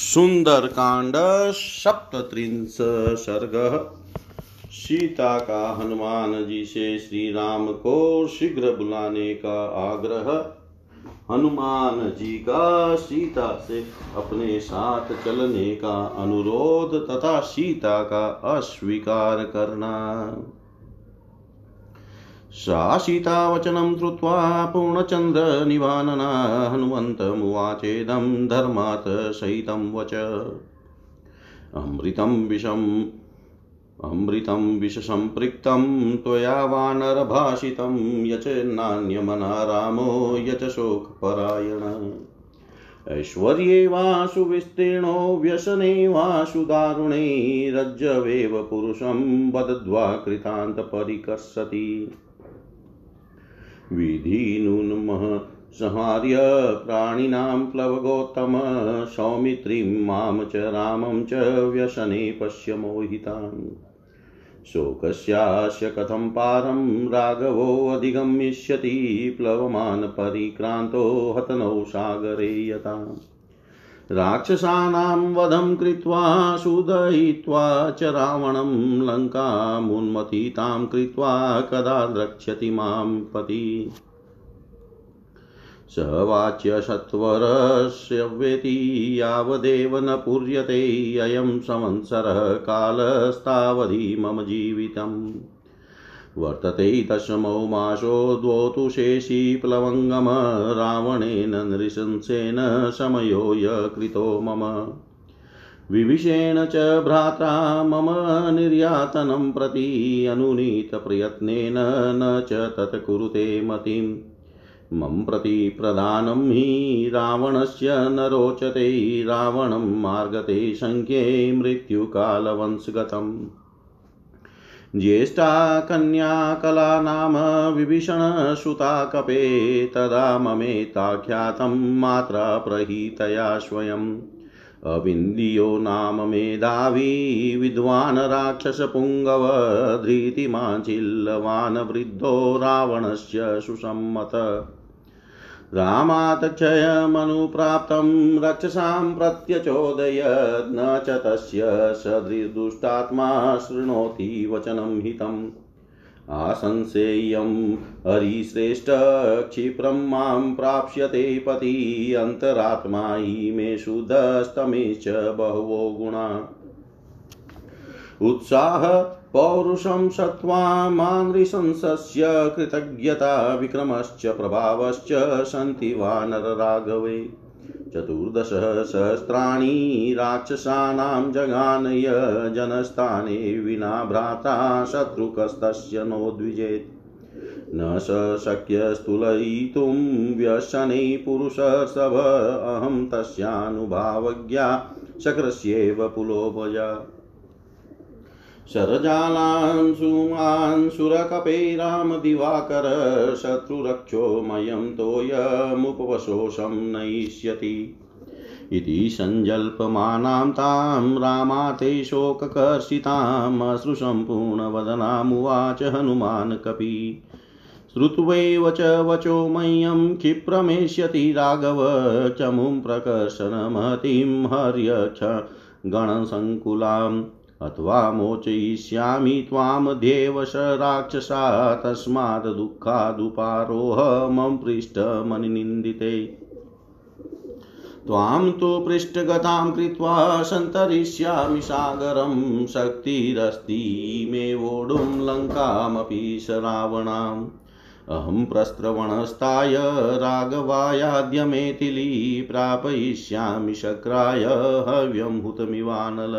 सुंदरकांड सप्तत्रिंश सर्ग। सीता का हनुमान जी से श्री राम को शीघ्र बुलाने का आग्रह। हनुमान जी का सीता से अपने साथ चलने का अनुरोध तथा सीता का अस्वीकार करना। सा सीतावचनं श्रुत्वा पूर्णचन्द्रनिवानना हनुमन्तमुवाचेदं धर्मात् सहितं वच। अमृतं विषम् अमृतं विषसम्पृक्तं त्वया वानरभाषितं यच नान्यमना रामो यच शोकपरायण। ऐश्वर्ये वा सुविस्तीर्णो व्यसने वा सुदारुणे रज्जवेव पुरुषं वदद्वा कृतान्तपरिकर्षति। विधिनुन्मः संहार्य प्राणिनां प्लवगोत्तम, सौमित्रीं माँ च रामं च व्यसने पश्य मोहितान् शोकस्यास्य कथं पारं राघवोऽधिगमिष्यति प्लवमान् परिक्रान्तो हतनौ सागरे यताम्। राक्षसानां वधं कृत्वा, सुदयित्वा च रावणं लङ्कामुन्मथितां कृत्वा कदा द्रक्ष्यति माँ पति। स वाच्य सत्वरस्य वेति यावदेव न पूर्यते, अयं संवत्सरः कालस्तावधि मम जीवितम्। वर्तते दशमो मासो द्वौ शेषी प्लवङ्गम रावणेन नृशंसेन समयो य कृतो मम। विविशेण च भ्रात्रा मम निर्यातनं प्रति अनुनीतप्रयत्नेन न च तत् कुरुते मतिम्। मम प्रति प्रदानं हि रावणस्य न रोचते, रावणं मार्गते शङ्ख्ये मृत्युकालवंशगतम्। ज्येष्ठा कन्या कला नाम विभीषणसुता कपे तदा ममेताख्यातं मात्रा प्रहीतया स्वयम् अविन्द्यो नाम मेधावी, विद्वान् राक्षसपुङ्गव धृतिमाचिल्लवान् वृद्धो रावणस्य सुसम्मत। रामातक्षयमनुप्राप्तं रक्षसां प्रत्यचोदयत् न च तस्य सदृदुष्टात्मा शृणोति वचनं हितम्। हरिश्रेष्ठ क्षिप्रं माँ प्राप्स्यते पति, अन्तरात्मा इमे शुद्धस्तमेश्च बहवो गुणा। उत्साह पौरुषं सत्त्वामानृशंसस्य कृतज्ञता विक्रमश्च प्रभावश्च सन्ति वानरराघवे। चतुर्दशसहस्राणि राक्षसानां जगानय जनस्थाने विना भ्राता शत्रुकस्तस्य नोद्विजेत् न स शक्यस्तुलयितुं व्यसने पुरुषसभ अहं तस्यानुभावज्ञा शक्रस्येव पुलोभजा शरजालांशुमांशुरकपे रामदिवाकर शत्रुरक्षोमयं तोयमुपवशोषं नयिष्यति इति सञ्जल्पमानां तां रामाते शोककर्षितामश्रुसम्पूर्णवदनामुवाच हनुमान् कपि। श्रुत्वैव च वचो मह्यं क्षिप्रमेष्यति राघव, चमुं प्रकर्षणमहतीं हर्यक्ष गणसङ्कुलाम् अथवा मोचयिष्यामि त्वामध्येव स राक्षसा तस्मात् दुःखादुपारोह मम पृष्ठमनिनिन्दिते त्वां तु पृष्ठगतां कृत्वा सन्तरिष्यामि सागरं शक्तिरस्ति मे वोढुं लङ्कामपि स रावणाम् अहं प्रस्रवणस्थाय राघवायाद्य मेथिली प्रापयिष्यामि शक्राय हव्यं हुतमिवानल।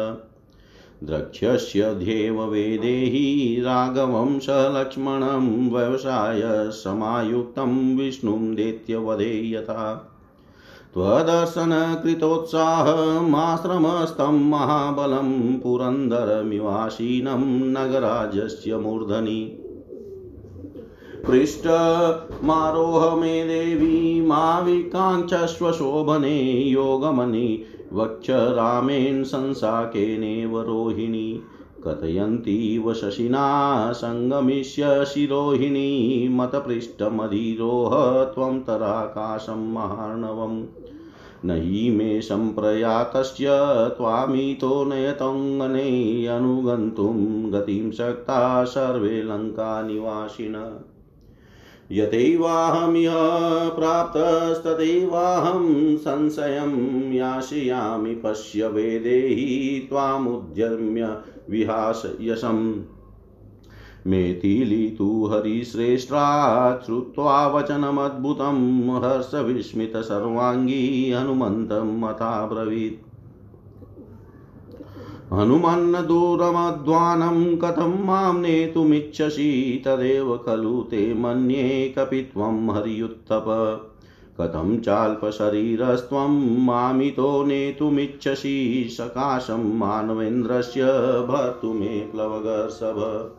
द्रक्ष्यस्य ध्येव वेदेहि राघवं स लक्ष्मणं व्यवसाय समायुक्तं विष्णुं दैत्यवधे यथा। त्वदर्शनकृतोत्साहमाश्रमस्तं महाबलं पुरन्दरमिवासीनं नगराजस्य मूर्धनि। पृष्ठमारोह मे देवी मा विकाङ्क्षस्व शोभने योगमनि वक्ष रामेण संसाकेनेव रोहिणी कथयन्तीव शशिना सङ्गमिष्यसि रोहिणी मतपृष्ठमधिरोह त्वं तराकाशं महार्णवम्। न मे सम्प्रयातस्य त्वामितो नयतोऽङ्गने अनुगन्तुं गतिं शक्ता सर्वे लङ्कानिवासिन। यथैवाहमिह प्राप्तस्तथैवाहं संशयं यास्यामि पश्य वेदेहि त्वामुद्यम्य विहासयशम् मेथिली तु हरिश्रेष्ठा श्रुत्वा वचनमद्भुतं हर्षविस्मितसर्वाङ्गी हनुमन्तं अथाब्रवीत्। हनुमन्नदूरमध्वानं कथं माँ नेतुमिच्छसि तदेव खलु ते मन्ये कपित्वं हरियुत्तप कथं चाल्पशरीरस्त्वं मामितो नेतुमिच्छसि सकाशं मानवेन्द्रस्य भर्तुमे प्लवगर्षभ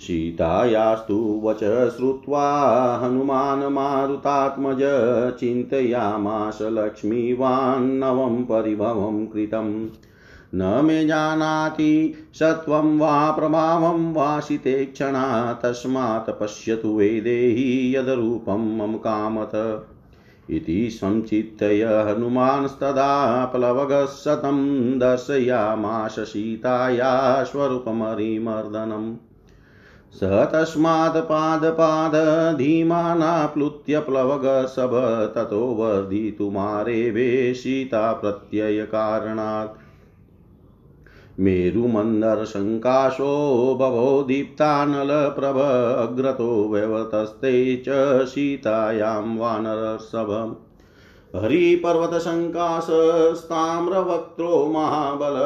सीतायास्तु वच श्रुत्वा हनुमान् मारुतात्मज चिन्तयामास लक्ष्मीवान्नवं परिभवं कृतम्। न मे जानाति सत्वं वा प्रभावं वासिते क्षणा, तस्मात् पश्यतु वेदेहि यद्रूपं मम कामत। इति संचिन्तय हनुमांस्तदा प्लवगशतं दर्शयामाश सीताया स्वरूपमरिमर्दनम्। स तस्मात् पादपादधीमानाप्लुत्य प्लवगसभ, ततो वर्धितुमारेभे सीता प्रत्ययकारणात् मेरुमन्दरसङ्काशो बभो दीप्तानलप्रभ अग्रतो व्यवतस्ते च सीतायां वानरसभम्। महाबल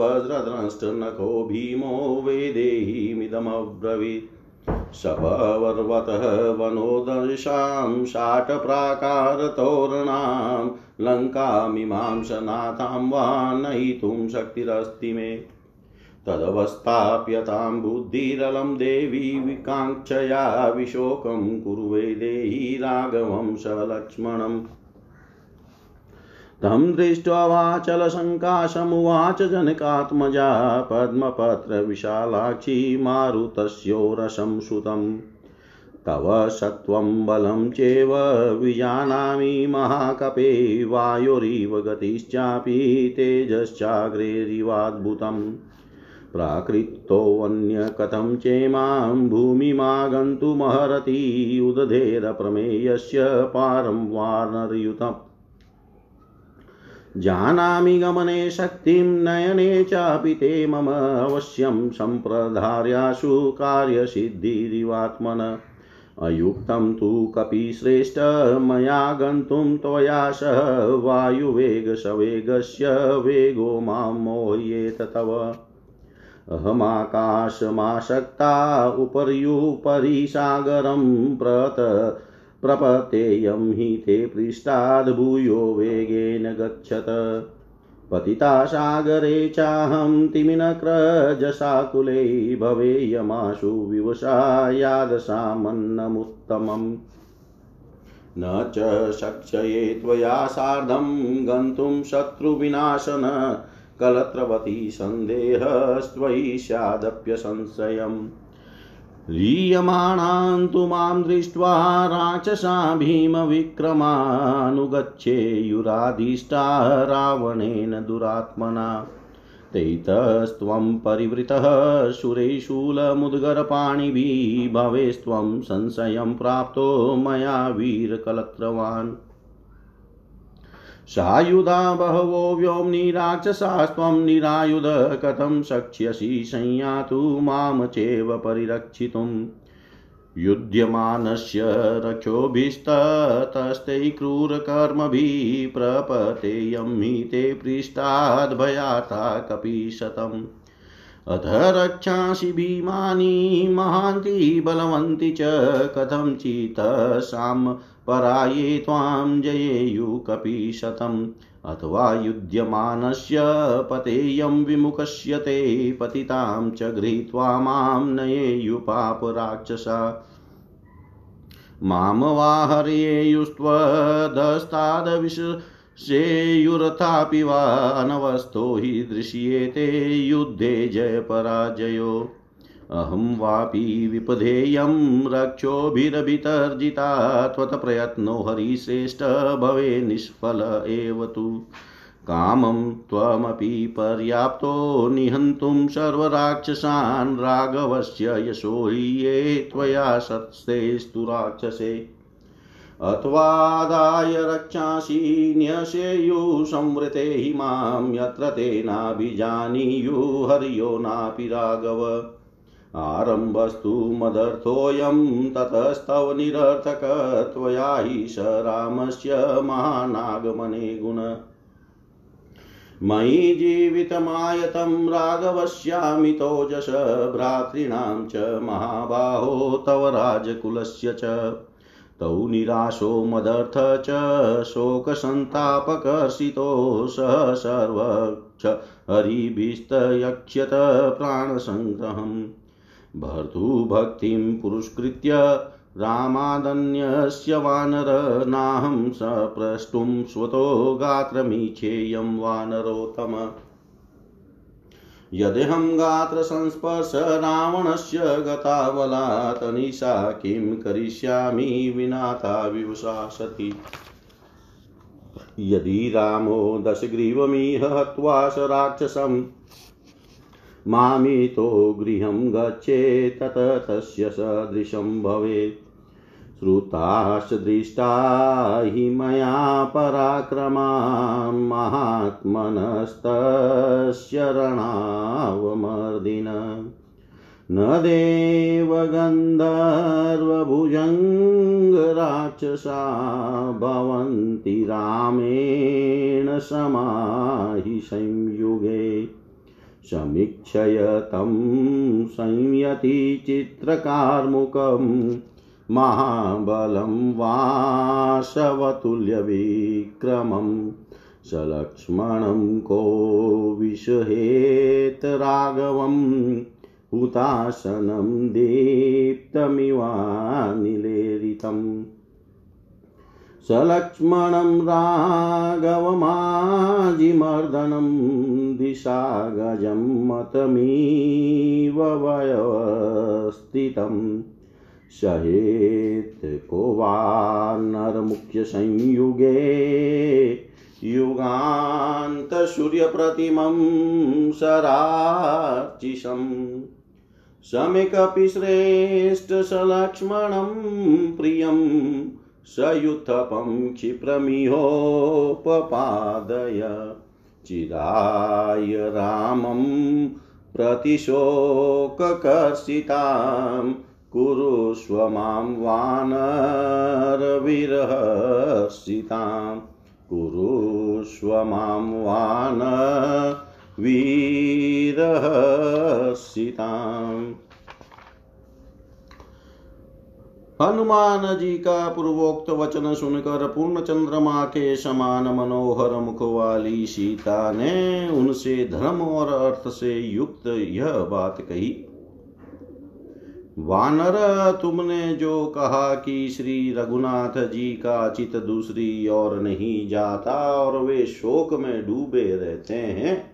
वज्रद्रष्टनखो भीमो वेदेहीमिदमब्रवीत्। शपवर्वतः वनोदर्शां शाटप्राकारतोरणां लङ्कामिमां सनाथां वा नयितुं शक्तिरस्ति मे। तदवस्थाप्यतां बुद्धिरलं देवी विकाङ्क्षया विशोकं कुर्वे देहि राघवं सलक्ष्मणम् तं दृष्ट्वा वाचलसङ्काशमुवाच जनकात्मजा पद्मपत्रविशालाक्षी मारुतस्योरसं सुतं तव सत्त्वं बलं चेव विजानामि महाकपे वायुरिव गतिश्चापि तेजश्चाग्रेरिवाद्भुतम्। प्राकृतोऽन्य कथं चेमां भूमिमागन्तुमहरति उदधेरप्रमेयस्य पारं वानरयुतम्। जानामि गमने शक्तिं नयने चापि ते मम अवश्यं सम्प्रधार्याशु कार्यसिद्धिरिवात्मन। अयुक्तं तु कपिश्रेष्ठ मया गन्तुं त्वया सह वायुवेगसवेगस्य वेगो माँ मोह्येत तव। अहमाकाशमासक्ता उपर्युपरि सागरं प्रत प्रपतेयं हि ते पृष्ठाद् भूयो वेगेन गच्छत। पतिता सागरे चाहं तिमिनक्रजसाकुले भवेयमाशु विवशा यादशामन्नमुत्तमम् न च शक्ष्ये त्वया सार्धं गन्तुं शत्रुविनाशन, कलत्रवती सन्देहस्त्वयि स्यादप्यसंशयम्। लीयमाणान् तु माँ दृष्ट्वा राक्षसा भीमविक्रमानुगच्छेयुराधिष्ठा रावणेन दुरात्मना। तैतस्त्वं परिवृतः सुरेशूलमुद्गरपाणिभिः। भवेस्त्वं संशयं प्राप्तो मया वीरकलत्रवान्। सायुधा बहवो व्योम्नि राक्षसास्त्वं निरायुध कथं शक्ष्यसि संयातु माँ चेव परिरक्षितुम्। युध्यमानस्य रक्षोभिस्ततस्ते क्रूरकर्मभिः प्रपतेयं हि ते पृष्ठाद्भयाता कपिशतम् अथ रक्षांसि भीमानि महान्ति बलवन्ति च कथञ्चित् साम् पराये त्वां जयेयुकपि अथवा युध्यमानस्य पतेयं विमुखस्य ते पतितां च गृहीत्वा माँ नयेयुपापराक्षसा माँ वा हर्येयुस्त्वदस्तादविशेयुरथापि वा अनवस्थो हि दृश्येते युद्धे जयपराजयो। अहं वापि विपधेयं रक्षोभिरभितर्जिता त्वत्प्रयत्नो हरिश्रेष्ठ भवे निष्फल एव तु। कामं त्वमपि पर्याप्तो निहन्तुं सर्वराक्षसान् राघवस्य यशो त्वया सत्स्तेस्तु राक्षसे। अथवादाय रक्षांसि न्यसेयुः संवृते हि माँ यत्र तेनाभिजानीयुः हर्यो नापि राघव। आरम्भस्तु मदर्थोऽयं ततस्तव निरर्थक त्वया हि स रामस्य महानागमने गुण। मयि जीवितमायतं राघवस्यामितोजश भ्रातॄणां च महाबाहो तव राजकुलस्य च। तौ निराशो मदर्थ च शोकसन्तापकर्षितो स सर्वक्ष हरिभिस्तयक्ष्यत प्राणसङ्ग्रहम्। भर्तुभक्तिं पुरस्कृत्य रामादन्यस्य वानर नाहं सप्रष्टुं स्वतो गात्रमीच्छेयं वानरोत्तम। यदेहं गात्रसंस्पर्श रावणस्य गतावलात् निशा किं करिष्यामि विनाता विवशा सति। यदि रामो दशग्रीवमिह हत्वा स राक्षसम् मामितो गृहं गच्छेत् तत तस्य सदृशं भवेत्। श्रुताश्च दृष्टा हि मया पराक्रमा महात्मनस्तस्य रणावमर्दिन। न देवगन्धर्वभुजङ्गराक्षसा भवन्ति रामेण समाहि संयुगे। समीक्षय तं संयति चित्रकार्मुकम्। महाबलं वासवतुल्यविक्रमं सलक्ष्मणं को विषहेत राघवं हुतासनं दीप्तमिवानिलेरितम् सलक्ष्मणं राघवमाजिमर्दनं दिशा गजं मतमिव वयस्थितम् सहेत् को वा नरमुख्यसंयुगे युगान्तसूर्यप्रतिमं सराचिषम् समिकपि श्रेष्ठसलक्ष्मणं प्रियं। सयुथपं क्षिप्रमिहोपपादय चिराय रामं प्रतिशोककर्षिताम्। कुरुष्व माँ वानरविरहसितां कुरुष्व माँ वानवीरहसिताम् हनुमान जी का पूर्वोक्त वचन सुनकर पूर्ण चंद्रमा के समान मनोहर मुख वाली सीता ने उनसे धर्म और अर्थ से युक्त यह बात कही। वानर, तुमने जो कहा कि श्री रघुनाथ जी का चित दूसरी ओर नहीं जाता और वे शोक में डूबे रहते हैं,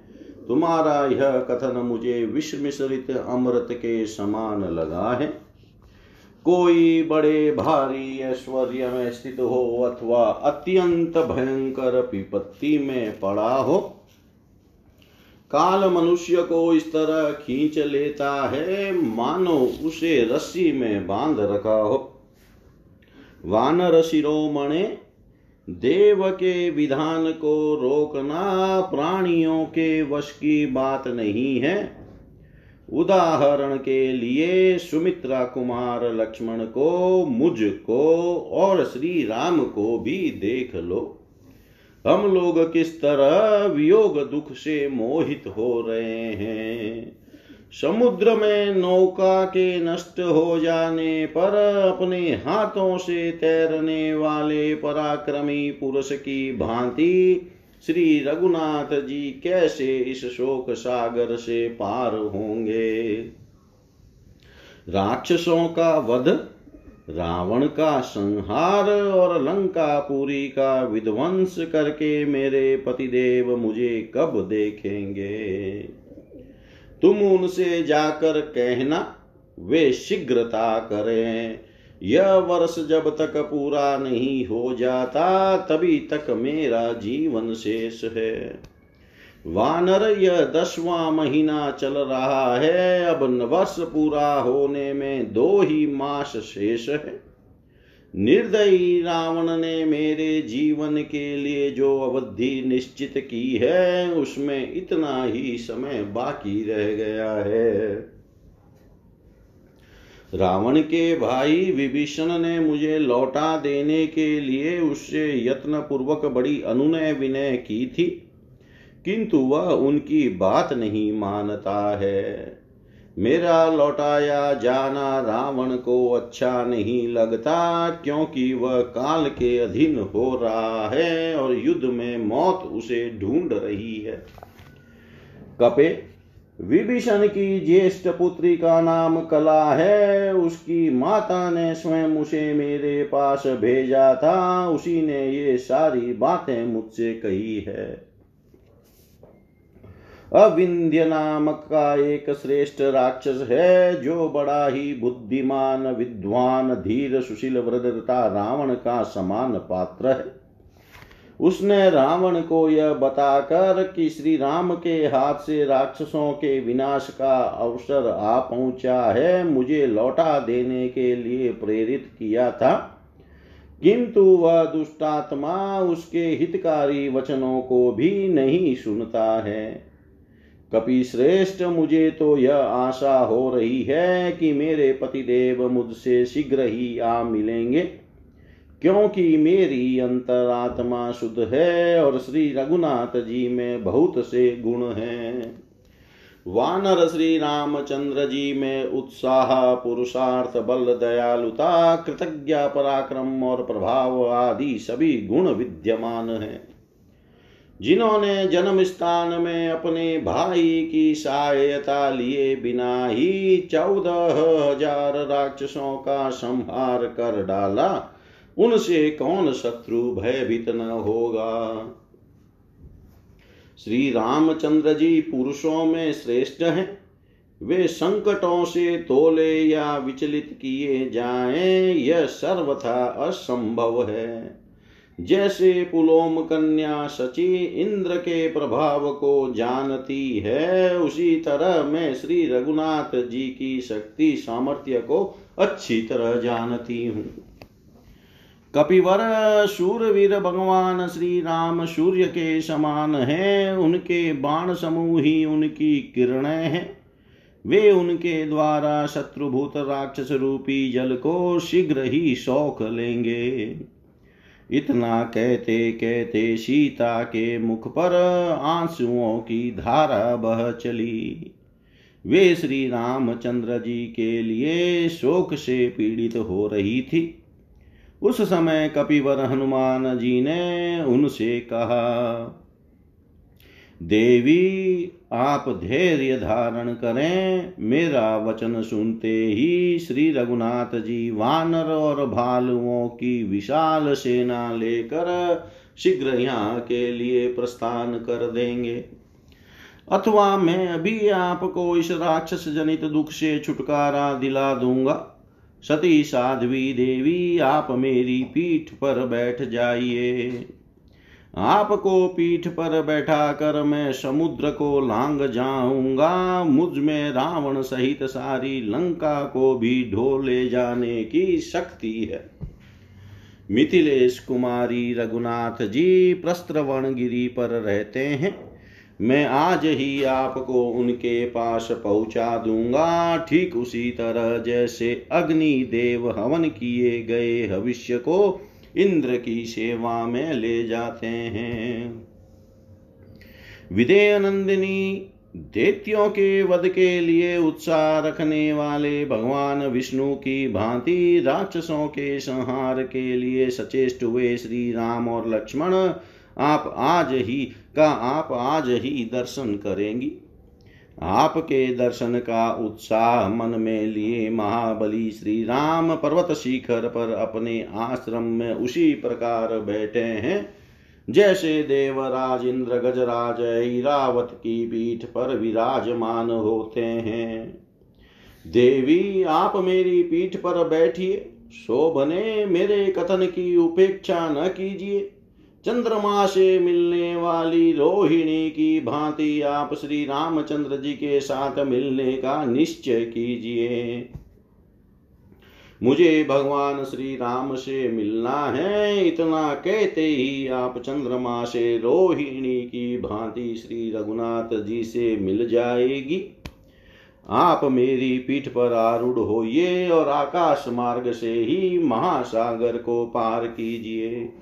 तुम्हारा यह कथन मुझे विष मिश्रित अमृत के समान लगा है। कोई बड़े भारी ऐश्वर्य में स्थित हो अथवा अत्यंत भयंकर विपत्ति में पड़ा हो काल मनुष्य को इस तरह खींच लेता है, मानो उसे रस्सी में बाँध रखा हो। वानर शिरोमणे देव के विधान को रोकना प्राणियों के वश की बात नहीं है। उदाहरण के लिए सुमित्रा कुमार लक्ष्मण को, मुझ को और श्री राम को भी देख लो। हम लोग किस तरह वियोग दुख से मोहित हो रहे हैं? समुद्र में नौका के नष्ट हो जाने पर अपने हाथों से तैरने वाले पराक्रमी पुरुष की भांति श्री रघुनाथ जी कैसे इस शोक सागर से पार होंगे? राक्षसों का वध रावण का संहार और लंका पुरी का विध्वंस करके मेरे पतिदेव मुझे कब देखेंगे? तुम उनसे जाकर कहना, वे शीघ्रता करें। यह वर्ष जब तक पूरा नहीं हो जाता, तभी तक मेरा जीवन शेष है। वानर यह दसवां महीना चल रहा है, अब वर्ष पूरा होने में दो ही मास शेष है। निर्दयी रावण ने मेरे जीवन के लिए जो अवधि निश्चित की है, उसमें इतना ही समय बाकी रह गया है। रावण के भाई विभीषण ने मुझे लौटा देने के लिए उससे यत्न पूर्वक बड़ी अनुनय विनय की थी। किंतु वह उनकी बात नहीं मानता है। मेरा लौटाया जाना रावण को अच्छा नहीं लगता, क्योंकि वह काल के अधीन हो रहा है और युद्ध में मौत उसे ढूंढ रही है। कपे विभीषण की ज्येष्ठ पुत्री का नाम कला है। उसकी माता ने स्वयं उसे मेरे पास भेजा था। उसी ने ये सारी बातें मुझसे कही है। अविंध्य नामक का एक श्रेष्ठ राक्षस है, जो बड़ा ही बुद्धिमान, विद्वान, धीर, सुशील व्रतता रावण का समान पात्र है। उसने रावण को यह बताकर कि श्री राम के हाथ से राक्षसों के विनाश का अवसर आ पहुँचा है, मुझे लौटा देने के लिए प्रेरित किया था। किंतु वह दुष्टात्मा उसके हितकारी वचनों को भी नहीं सुनता है। कपि श्रेष्ठ मुझे तो यह आशा हो रही है कि मेरे पतिदेव मुझसे शीघ्र ही आ मिलेंगे, क्योंकि मेरी अंतरात्मा शुद्ध है और श्री रघुनाथ जी में बहुत से गुण हैं। वानर श्री रामचंद्र जी में उत्साह, पुरुषार्थ, बल, दयालुता, कृतज्ञ, पराक्रम और प्रभाव आदि सभी गुण विद्यमान हैं। जिन्होंने जन्म स्थान में अपने भाई की सहायता लिए बिना ही चौदह हज़ार राक्षसों का संहार कर डाला, उनसे कौन शत्रु भयभीत न होगा? श्री रामचंद्र जी पुरुषों में श्रेष्ठ हैं। वे संकटों से तोले या विचलित किए जाएँ, यह सर्वथा असंभव है। जैसे पुलोम कन्या सची इंद्र के प्रभाव को जानती है, उसी तरह मैं श्री रघुनाथ जी की शक्ति सामर्थ्य को अच्छी तरह जानती हूँ। कपिवर, शूरवीर भगवान श्री राम सूर्य के समान हैं, उनके बाण समूह ही उनकी किरणें हैं। वे उनके द्वारा शत्रुभूत राक्षस रूपी जल को शीघ्र ही शौक लेंगे। इतना कहते कहते सीता के मुख पर आंसुओं की धारा बह चली। वे श्री रामचंद्र जी के लिए शोक से पीड़ित हो रही थी। उस समय कपिवर हनुमान जी ने उनसे कहा, देवी आप धैर्य धारण करें। मेरा वचन सुनते ही श्री रघुनाथ जी वानर और भालुओं की विशाल सेना लेकर शीघ्र यहाँ के लिए प्रस्थान कर देंगे। अथवा मैं अभी आपको इस राक्षस जनित दुख से छुटकारा दिला दूँगा। सती साध्वी देवी, आप मेरी पीठ पर बैठ जाइए। आपको पीठ पर बैठा कर मैं समुद्र को लांग जाऊँगा। मुझमें रावण सहित सारी लंका को भी ढो ले जाने की शक्ति है। मिथिलेश कुमारी रघुनाथ जी प्रस्त्रवण गिरी पर रहते हैं। मैं आज ही आपको उनके पास पहुँचा दूँगा। ठीक उसी तरह जैसे अग्नि देव हवन किए गए भविष्य को इंद्र की सेवा में ले जाते हैं। विदेय नंदिनी दैत्यों के वध के लिए उत्साह रखने वाले भगवान विष्णु की भांति राक्षसों के संहार के लिए सचेष्ट हुए श्री राम और लक्ष्मण, आप आज ही का आप आज ही दर्शन करेंगी। आपके दर्शन का उत्साह मन में लिए महाबली श्री राम पर्वत शिखर पर अपने आश्रम में उसी प्रकार बैठे हैं। जैसे देवराज इंद्र गजराज ईरावत की पीठ पर विराजमान होते हैं। देवी, आप मेरी पीठ पर बैठिए, शोभने मेरे कथन की उपेक्षा न कीजिए। चंद्रमा से मिलने वाली रोहिणी की भांति आप श्री रामचंद्र जी के साथ मिलने का निश्चय कीजिए। मुझे भगवान श्री राम से मिलना है, इतना कहते ही आप चंद्रमा से रोहिणी की भांति श्री रघुनाथ जी से मिल जाएगी। आप मेरी पीठ पर आरूढ़ होइए और आकाश मार्ग से ही महासागर को पार कीजिए।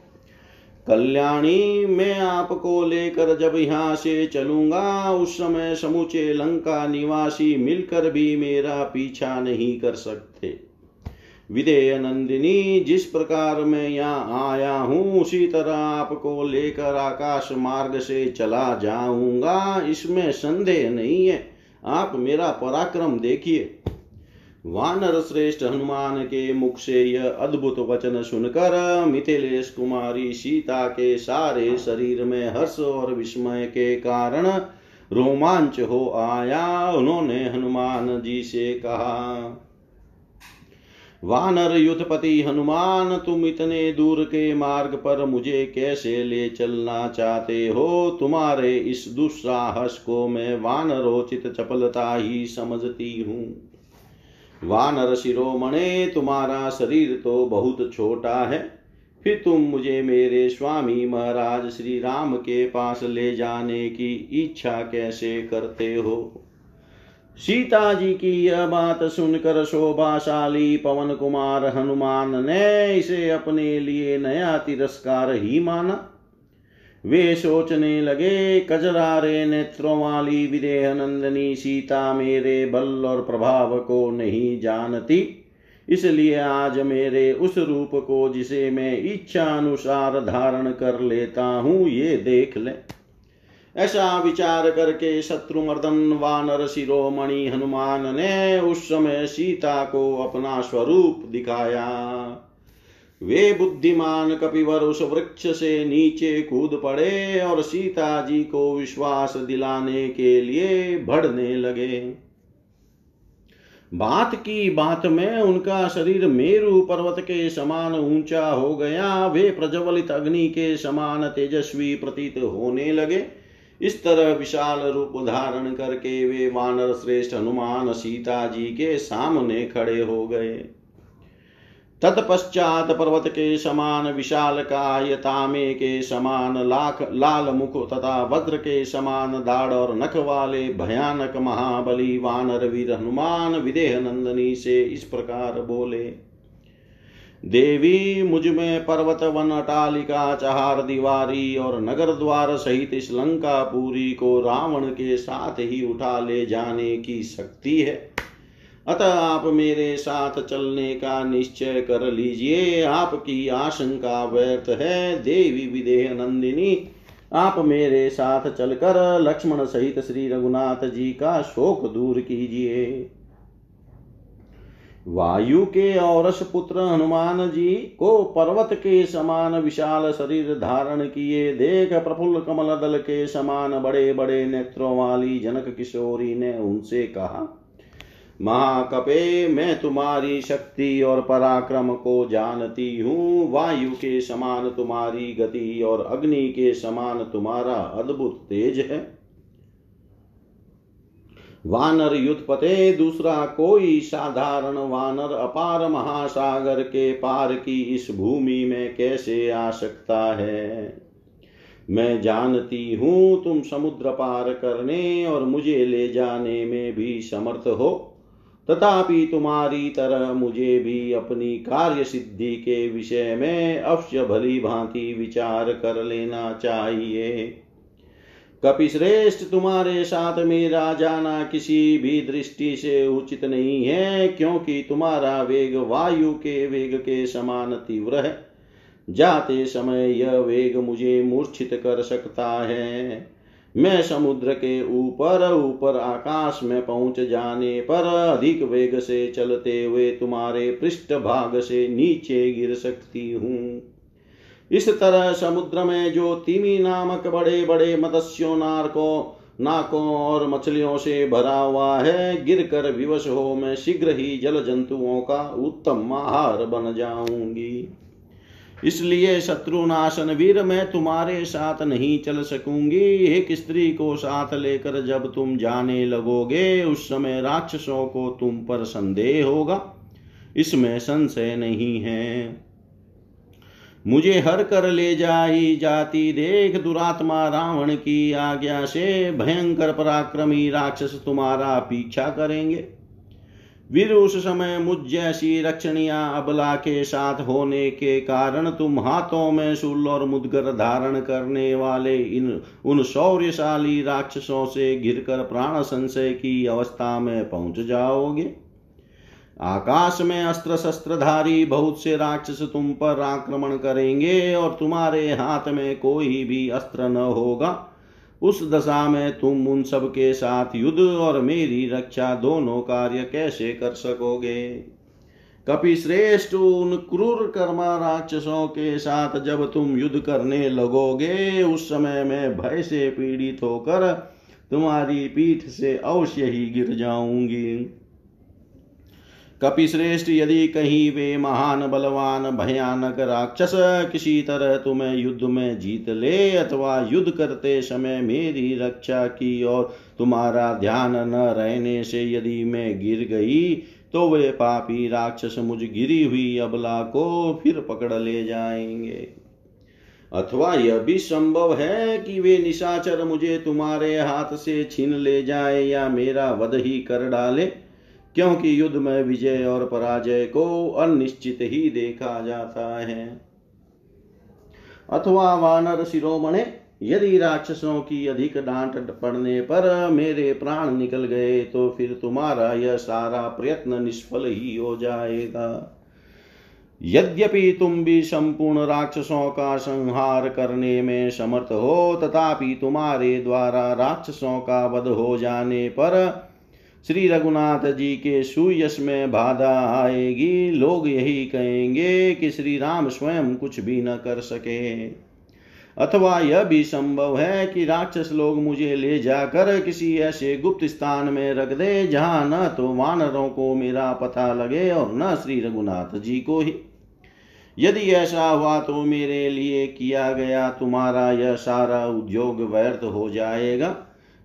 कल्याणी, मैं आपको लेकर जब यहाँ से चलूँगा, उस समय समूचे लंका निवासी मिलकर भी मेरा पीछा नहीं कर सकते। विदेय नंदिनी, जिस प्रकार मैं यहाँ आया हूँ, उसी तरह आपको लेकर आकाश मार्ग से चला जाऊँगा। इसमें संदेह नहीं है। आप मेरा पराक्रम देखिए। वानर श्रेष्ठ हनुमान के मुख से यह अद्भुत वचन सुनकर मिथिलेश कुमारी सीता के सारे शरीर में हर्ष और विस्मय के कारण रोमांच हो आया। उन्होंने हनुमान जी से कहा, वानर युद्धपति हनुमान, तुम इतने दूर के मार्ग पर मुझे कैसे ले चलना चाहते हो? तुम्हारे इस दुस्साहस को मैं वानरोचित चपलता ही समझती हूँ। वानर शिरोमणे, तुम्हारा शरीर तो बहुत छोटा है। फिर तुम मुझे मेरे स्वामी महाराज श्री राम के पास ले जाने की इच्छा कैसे करते हो? सीता जी की यह बात सुनकर शोभाशाली पवन कुमार हनुमान ने इसे अपने लिए नया तिरस्कार ही माना। वे सोचने लगे, कजरारे नेत्रों वाली विदेह नंदनी सीता मेरे बल और प्रभाव को नहीं जानती। इसलिए आज मेरे उस रूप को जिसे मैं इच्छा अनुसार धारण कर लेता हूँ, ये देख ले। ऐसा विचार करके शत्रुमर्दन वानर शिरोमणि हनुमान ने उस समय सीता को अपना स्वरूप दिखाया। वे बुद्धिमान कपिवर उस वृक्ष से नीचे कूद पड़े और सीता जी को विश्वास दिलाने के लिए बढ़ने लगे। बात की बात में उनका शरीर मेरु पर्वत के समान ऊँचा हो गया। वे प्रज्वलित अग्नि के समान तेजस्वी प्रतीत होने लगे। इस तरह विशाल रूप धारण करके वे वानर श्रेष्ठ हनुमान सीता जी के सामने खड़े हो गए। तत्पश्चात पर्वत के समान विशाल काय तामे के समान लाख लाल मुख तथा वज्र के समान दाढ़ और नख वाले भयानक महाबली वानर वीर हनुमान विदेह नंदनी से इस प्रकार बोले, देवी, मुझमें पर्वत वन अटालिका, चहार दीवारी और नगर द्वार सहित इस लंका पूरी को रावण के साथ ही उठा ले जाने की शक्ति है। अतः आप मेरे साथ चलने का निश्चय कर लीजिए। आपकी आशंका व्यर्थ है, देवी विदेह नंदिनी। आप मेरे साथ चलकर लक्ष्मण सहित श्री रघुनाथ जी का शोक दूर कीजिए। वायु के औरस पुत्र हनुमान जी को पर्वत के समान विशाल शरीर धारण किए। देख प्रफुल्ल कमल दल के समान बड़े बड़े नेत्रों वाली जनक किशोरी ने उनसे कहा महाकपे मैं तुम्हारी शक्ति और पराक्रम को जानती हूँ। वायु के समान तुम्हारी गति और अग्नि के समान तुम्हारा अद्भुत तेज है। वानर युद्धपते, दूसरा कोई साधारण वानर अपार महासागर के पार की इस भूमि में कैसे आ सकता है? मैं जानती हूँ तुम समुद्र पार करने और मुझे ले जाने में भी समर्थ हो। तथापि तुम्हारी तरह मुझे भी अपनी कार्य सिद्धि के विषय में अवश्य भली भांति विचार कर लेना चाहिए। कपिश्रेष्ठ तुम्हारे साथ मेरा जाना किसी भी दृष्टि से उचित नहीं है, क्योंकि तुम्हारा वेग वायु के वेग के समान तीव्र है। जाते समय यह वेग मुझे मूर्छित कर सकता है। मैं समुद्र के ऊपर ऊपर आकाश में पहुँच जाने पर अधिक वेग से चलते हुए तुम्हारे पृष्ठ भाग से नीचे गिर सकती हूँ। इस तरह समुद्र में जो तिमी नामक बड़े बड़े मत्स्यों, नारकों, नाकों और मछलियों से भरा हुआ है गिर कर विवश हो मैं शीघ्र ही जल जंतुओं का उत्तम आहार बन जाऊँगी। इसलिए शत्रुनाशन वीर मैं तुम्हारे साथ नहीं चल सकूँगी। एक स्त्री को साथ लेकर जब तुम जाने लगोगे, उस समय राक्षसों को तुम पर संदेह होगा। इसमें संशय नहीं है। मुझे हर कर ले जाई जाती देख, दुरात्मा रावण की आज्ञा से भयंकर पराक्रमी राक्षस तुम्हारा पीछा करेंगे। वीर उस समय मुझ जैसी रक्षणिया अबला के साथ होने के कारण तुम हाथों में शूल और मुदगर धारण करने वाले इन, उन शौर्यशाली राक्षसों से घिरकर प्राण संशय की अवस्था में पहुँच जाओगे। आकाश में अस्त्र शस्त्रधारी बहुत से राक्षस तुम पर आक्रमण करेंगे और तुम्हारे हाथ में कोई भी अस्त्र न होगा। उस दशा में तुम उन सब के साथ युद्ध और मेरी रक्षा दोनों कार्य कैसे कर सकोगे? कपि श्रेष्ठ उन क्रूर कर्मा राक्षसों के साथ जब तुम युद्ध करने लगोगे, उस समय में भय से पीड़ित होकर तुम्हारी पीठ से अवश्य ही गिर जाऊँगी। कपिश्रेष्ठ यदि कहीं वे महान, बलवान, भयानक राक्षस, किसी तरह तुम्हें युद्ध में जीत ले अथवा युद्ध करते समय मेरी रक्षा की और तुम्हारा ध्यान न रहने से यदि मैं गिर गई तो वे पापी राक्षस मुझ गिरी हुई अबला को फिर पकड़ ले जाएँगे। अथवा यह भी संभव है कि वे निशाचर मुझे तुम्हारे हाथ से छीन ले जाए या मेरा वध ही कर डाले। क्योंकि युद्ध में विजय और पराजय को अनिश्चित ही देखा जाता है। अथवा वानर शिरोमणे, यदि राक्षसों की अधिक डांट पड़ने पर मेरे प्राण निकल गए तो फिर तुम्हारा यह सारा प्रयत्न निष्फल ही हो जाएगा। यद्यपि तुम भी संपूर्ण राक्षसों का संहार करने में समर्थ हो, तथापि तुम्हारे द्वारा राक्षसों का वध हो जाने पर श्री रघुनाथ जी के सुयश में बाधा आएगी। लोग यही कहेंगे कि श्री राम स्वयं कुछ भी न कर सके। अथवा यह भी संभव है कि राक्षस लोग मुझे ले जाकर किसी ऐसे गुप्त स्थान में रख दे, जहाँ न तो वानरों को मेरा पता लगे और न श्री रघुनाथ जी को ही। यदि ऐसा हुआ तो मेरे लिए किया गया तुम्हारा यह सारा उद्योग व्यर्थ हो जाएगा।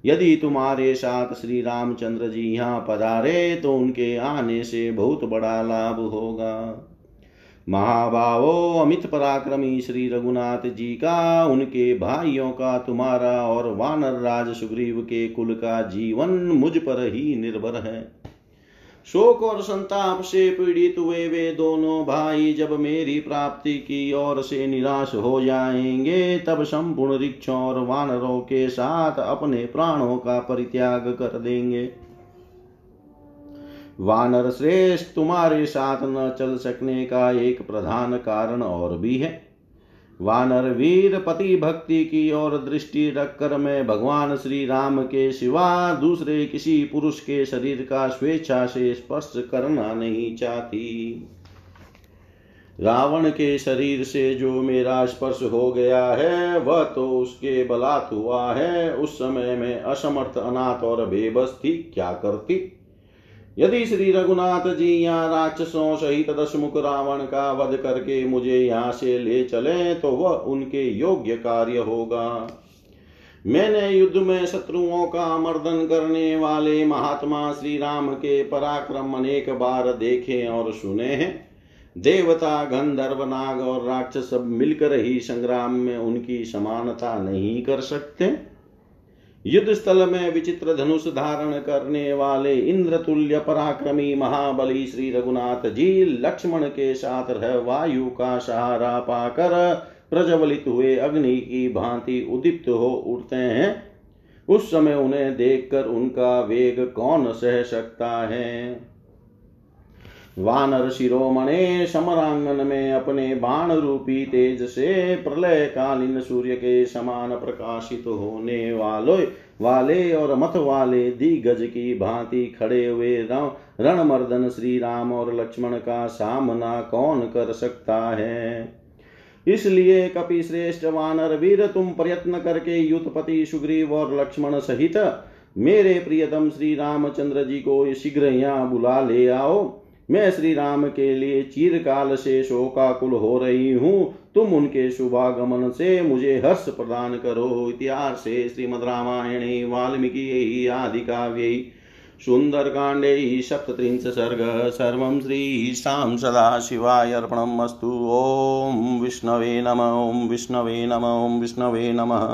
यदि तुम्हारे साथ श्री रामचंद्र जी यहाँ पधारे तो उनके आने से बहुत बड़ा लाभ होगा। महाभावो अमित पराक्रमी श्री रघुनाथ जी का, उनके भाइयों का तुम्हारा और वानर राज सुग्रीव के कुल का जीवन मुझ पर ही निर्भर है। शोक और संताप से पीड़ित हुए वे दोनों भाई जब मेरी प्राप्ति की ओर से निराश हो जाएँगे, तब संपूर्ण रिक्षों और वानरों के साथ अपने प्राणों का परित्याग कर देंगे। वानर श्रेष्ठ तुम्हारे साथ न चल सकने का एक प्रधान कारण और भी है। वानर वीर पति भक्ति की ओर दृष्टि रखकर मैं भगवान श्री राम के सिवा दूसरे किसी पुरुष के शरीर का स्वेच्छा से स्पर्श करना नहीं चाहती। रावण के शरीर से जो मेरा स्पर्श हो गया है, वह तो उसके बलात् हुआ है। उस समय में असमर्थ, अनाथ और बेबस थी। क्या करती? यदि श्री रघुनाथ जी यहाँ राक्षसों सहित दशमुख रावण का वध करके मुझे यहाँ से ले चले तो वह उनके योग्य कार्य होगा। मैंने युद्ध में शत्रुओं का मर्दन करने वाले महात्मा श्री राम के पराक्रम अनेक बार देखे और सुने हैं। देवता, गंधर्व, नाग और राक्षस सब मिलकर ही संग्राम में उनकी समानता नहीं कर सकते। युद्ध स्थल में विचित्र धनुष धारण करने वाले इंद्र तुल्य पराक्रमी महाबली श्री रघुनाथ जी लक्ष्मण के साथ रह वायु का सहारा पाकर प्रज्वलित हुए अग्नि की भांति उदित हो उठते हैं। उस समय उन्हें देखकर उनका वेग कौन सह सकता है? वानर शिरोमणे समरांगन में अपने बाण रूपी तेज से प्रलय कालीन सूर्य के समान प्रकाशित होने वाले वाले और मत वाले दिग्गज की भांति खड़े हुए रणमर्दन श्री राम और लक्ष्मण का सामना कौन कर सकता है? इसलिए कपि श्रेष्ठ वानर वीर, तुम प्रयत्न करके युतपति सुग्रीव और लक्ष्मण सहित मेरे प्रियतम श्री रामचंद्र जी को शीघ्र यहाँ बुला ले आओ। मैं श्री राम के लिए चीरकाल से शोकाकुल हो रही हूँ। तुम उनके शुभागमन से मुझे हर्ष प्रदान करो। इतिहास से श्रीमद रामायणे, वाल्मीकि आदि काव्ये। सुन्दरकाण्डे सप्तत्रिंश सर्ग। सर्वं श्रीशां सदाशिवाय अर्पणम् अस्तु। ॐ विष्णवे नम, ॐ विष्णवे नम, ॐ विष्णवे नमः।